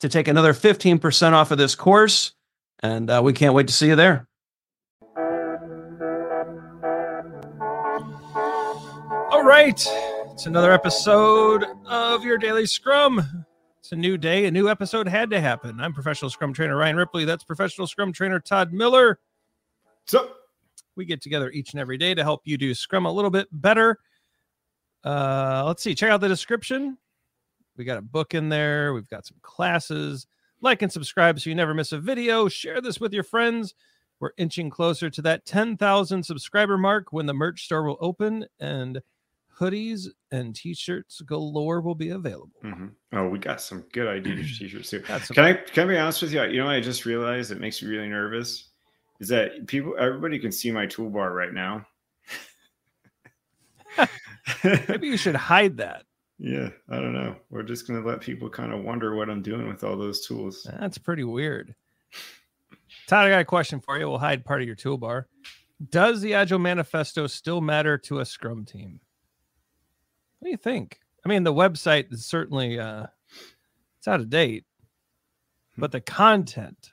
to take another 15% off of this course. And uh, we can't wait to see you there. All right. It's another episode of your daily scrum. It's a new day. A new episode had to happen. I'm professional scrum trainer Ryan Ripley. That's professional scrum trainer Todd Miller. So we get together each and every day to help you do scrum a little bit better. Uh, let's see. Check out the description we got a book in there. We've got some classes. Like and subscribe so you never miss a video. Share this with your friends. We're inching closer to that 10,000 subscriber mark when the merch store will open and hoodies and t-shirts galore will be available. Mm-hmm. Oh, we got some good ideas for t-shirts too. Can I can I be honest with you? You know, I just realized it makes me really nervous is that people everybody can see my toolbar right now. Maybe you should hide that. Yeah, I don't know. We're just going to let people kind of wonder what I'm doing with all those tools. That's pretty weird. Todd, I got a question for you. We'll hide part of your toolbar. Does the Agile Manifesto still matter to a Scrum team? What do you think? I mean, the website is certainly uh, it's out of date, but the content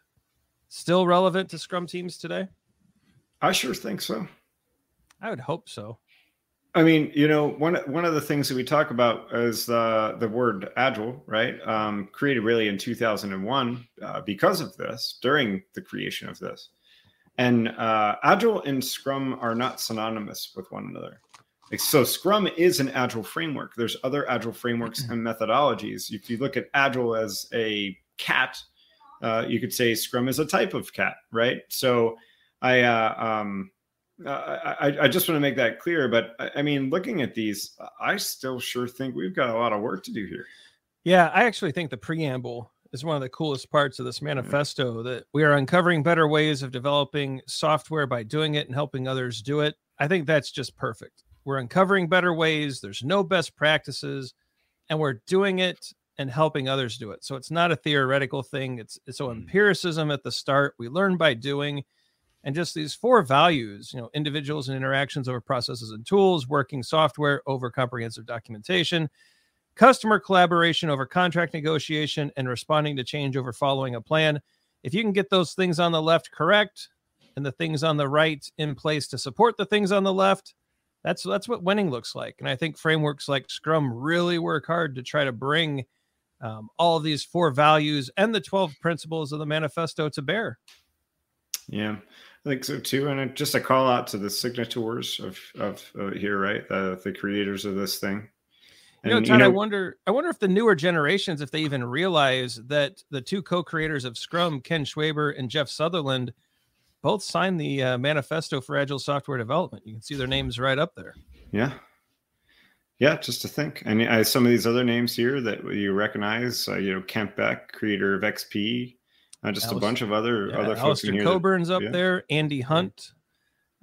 still relevant to Scrum teams today? I sure think so. I would hope so. I mean, you know, one one of the things that we talk about is the the word agile, right? Um, created really in 2001 uh, because of this, during the creation of this, and uh, agile and Scrum are not synonymous with one another. Like, so, Scrum is an agile framework. There's other agile frameworks and methodologies. If you look at agile as a cat, uh, you could say Scrum is a type of cat, right? So, I uh, um, uh, I, I, just want to make that clear. But I, I mean, looking at these, I still sure think we've got a lot of work to do here. Yeah, I actually think the preamble is one of the coolest parts of this manifesto that we are uncovering better ways of developing software by doing it and helping others do it. I think that's just perfect. We're uncovering better ways, there's no best practices, and we're doing it and helping others do it. So it's not a theoretical thing, it's it's so mm. empiricism at the start. We learn by doing and just these four values you know individuals and interactions over processes and tools working software over comprehensive documentation customer collaboration over contract negotiation and responding to change over following a plan. If you can get those things on the left correct and the things on the right in place to support the things on the left that's that's what winning looks like. And i think frameworks like scrum really work hard to try to bring um, all of these four values and the 12 principles of the manifesto to bear. Yeah I think so too. And just a call out to the signatories of of uh, here, right? The the creators of this thing. And, you know, Todd, you know, I wonder. I wonder if the newer generations, if they even realize that the two co-creators of Scrum, Ken Schwaber and Jeff Sutherland, both signed the uh, manifesto for Agile software development. You can see their names right up there. Yeah, yeah. Just to think, and uh, some of these other names here that you recognize, uh, you know, Kent Beck, creator of XP, uh, just Alistair, a bunch of other yeah, other folks Alistair Cockburn's that, up yeah. there, Andy Hunt,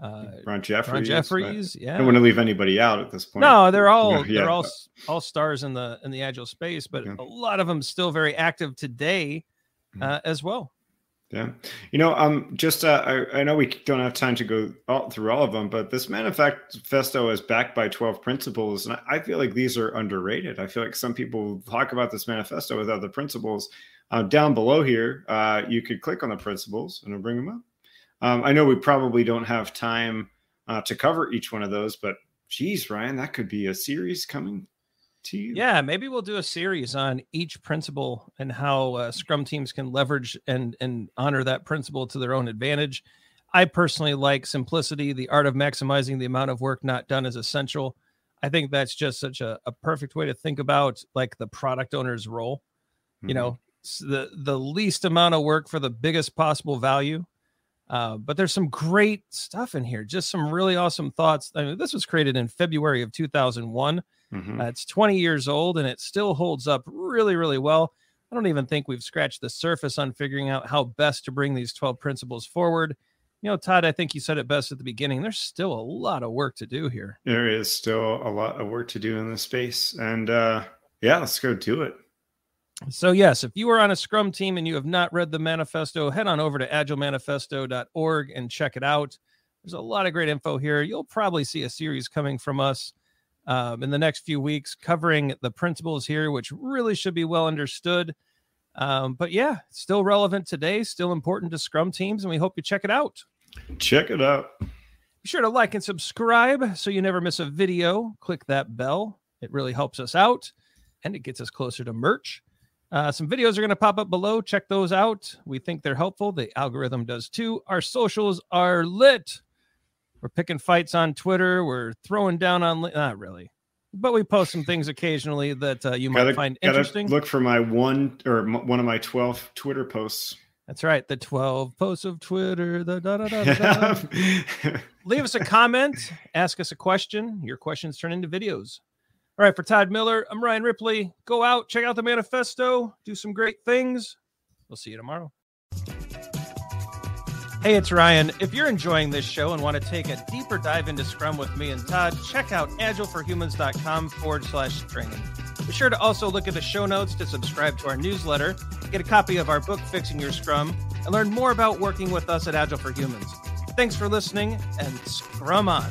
uh, Ron Jeffries. Ron Jeffries, yeah. I don't want to leave anybody out at this point. No, they're all yeah, they're all all stars in the in the agile space, but a lot of them still very active today mm-hmm. uh, as well. Yeah, you know, um, just uh, I, I know we don't have time to go all, through all of them, but this manifesto is backed by twelve principles, and I feel like these are underrated. I feel like some people talk about this manifesto without the principles. Uh, down below here, uh, you could click on the principles and it'll bring them up. Um, I know we probably don't have time uh, to cover each one of those, but geez, Ryan, that could be a series coming to you. Yeah, maybe we'll do a series on each principle and how uh, Scrum teams can leverage and and honor that principle to their own advantage. I personally like simplicity. The art of maximizing the amount of work not done is essential. I think that's just such a, a perfect way to think about like the product owner's role. Mm-hmm. You know, the the least amount of work for the biggest possible value. Uh, but there's some great stuff in here. Just some really awesome thoughts. I mean, this was created in February of 2001. Mm-hmm. Uh, it's 20 years old and it still holds up really, really well. I don't even think we've scratched the surface on figuring out how best to bring these 12 principles forward. You know, Todd, I think you said it best at the beginning. There's still a lot of work to do here. There is still a lot of work to do in this space. And uh, yeah, let's go do it. So, yes, if you are on a Scrum team and you have not read the manifesto, head on over to agilemanifesto.org and check it out. There's a lot of great info here. You'll probably see a series coming from us um, in the next few weeks covering the principles here, which really should be well understood. Um, but yeah, still relevant today, still important to Scrum teams, and we hope you check it out. Check it out. Be sure to like and subscribe so you never miss a video. Click that bell, it really helps us out and it gets us closer to merch. Uh, some videos are going to pop up below. Check those out. We think they're helpful. The algorithm does too. Our socials are lit. We're picking fights on Twitter. We're throwing down on not really, but we post some things occasionally that uh, you might gotta, find interesting. Look for my one or m- one of my twelve Twitter posts. That's right, the twelve posts of Twitter. The da da da da. Leave us a comment. Ask us a question. Your questions turn into videos. All right, for Todd Miller, I'm Ryan Ripley. Go out, check out the manifesto, do some great things. We'll see you tomorrow. Hey, it's Ryan. If you're enjoying this show and want to take a deeper dive into Scrum with me and Todd, check out agileforhumans.com forward slash training. Be sure to also look at the show notes to subscribe to our newsletter, get a copy of our book, Fixing Your Scrum, and learn more about working with us at Agile for Humans. Thanks for listening and Scrum on.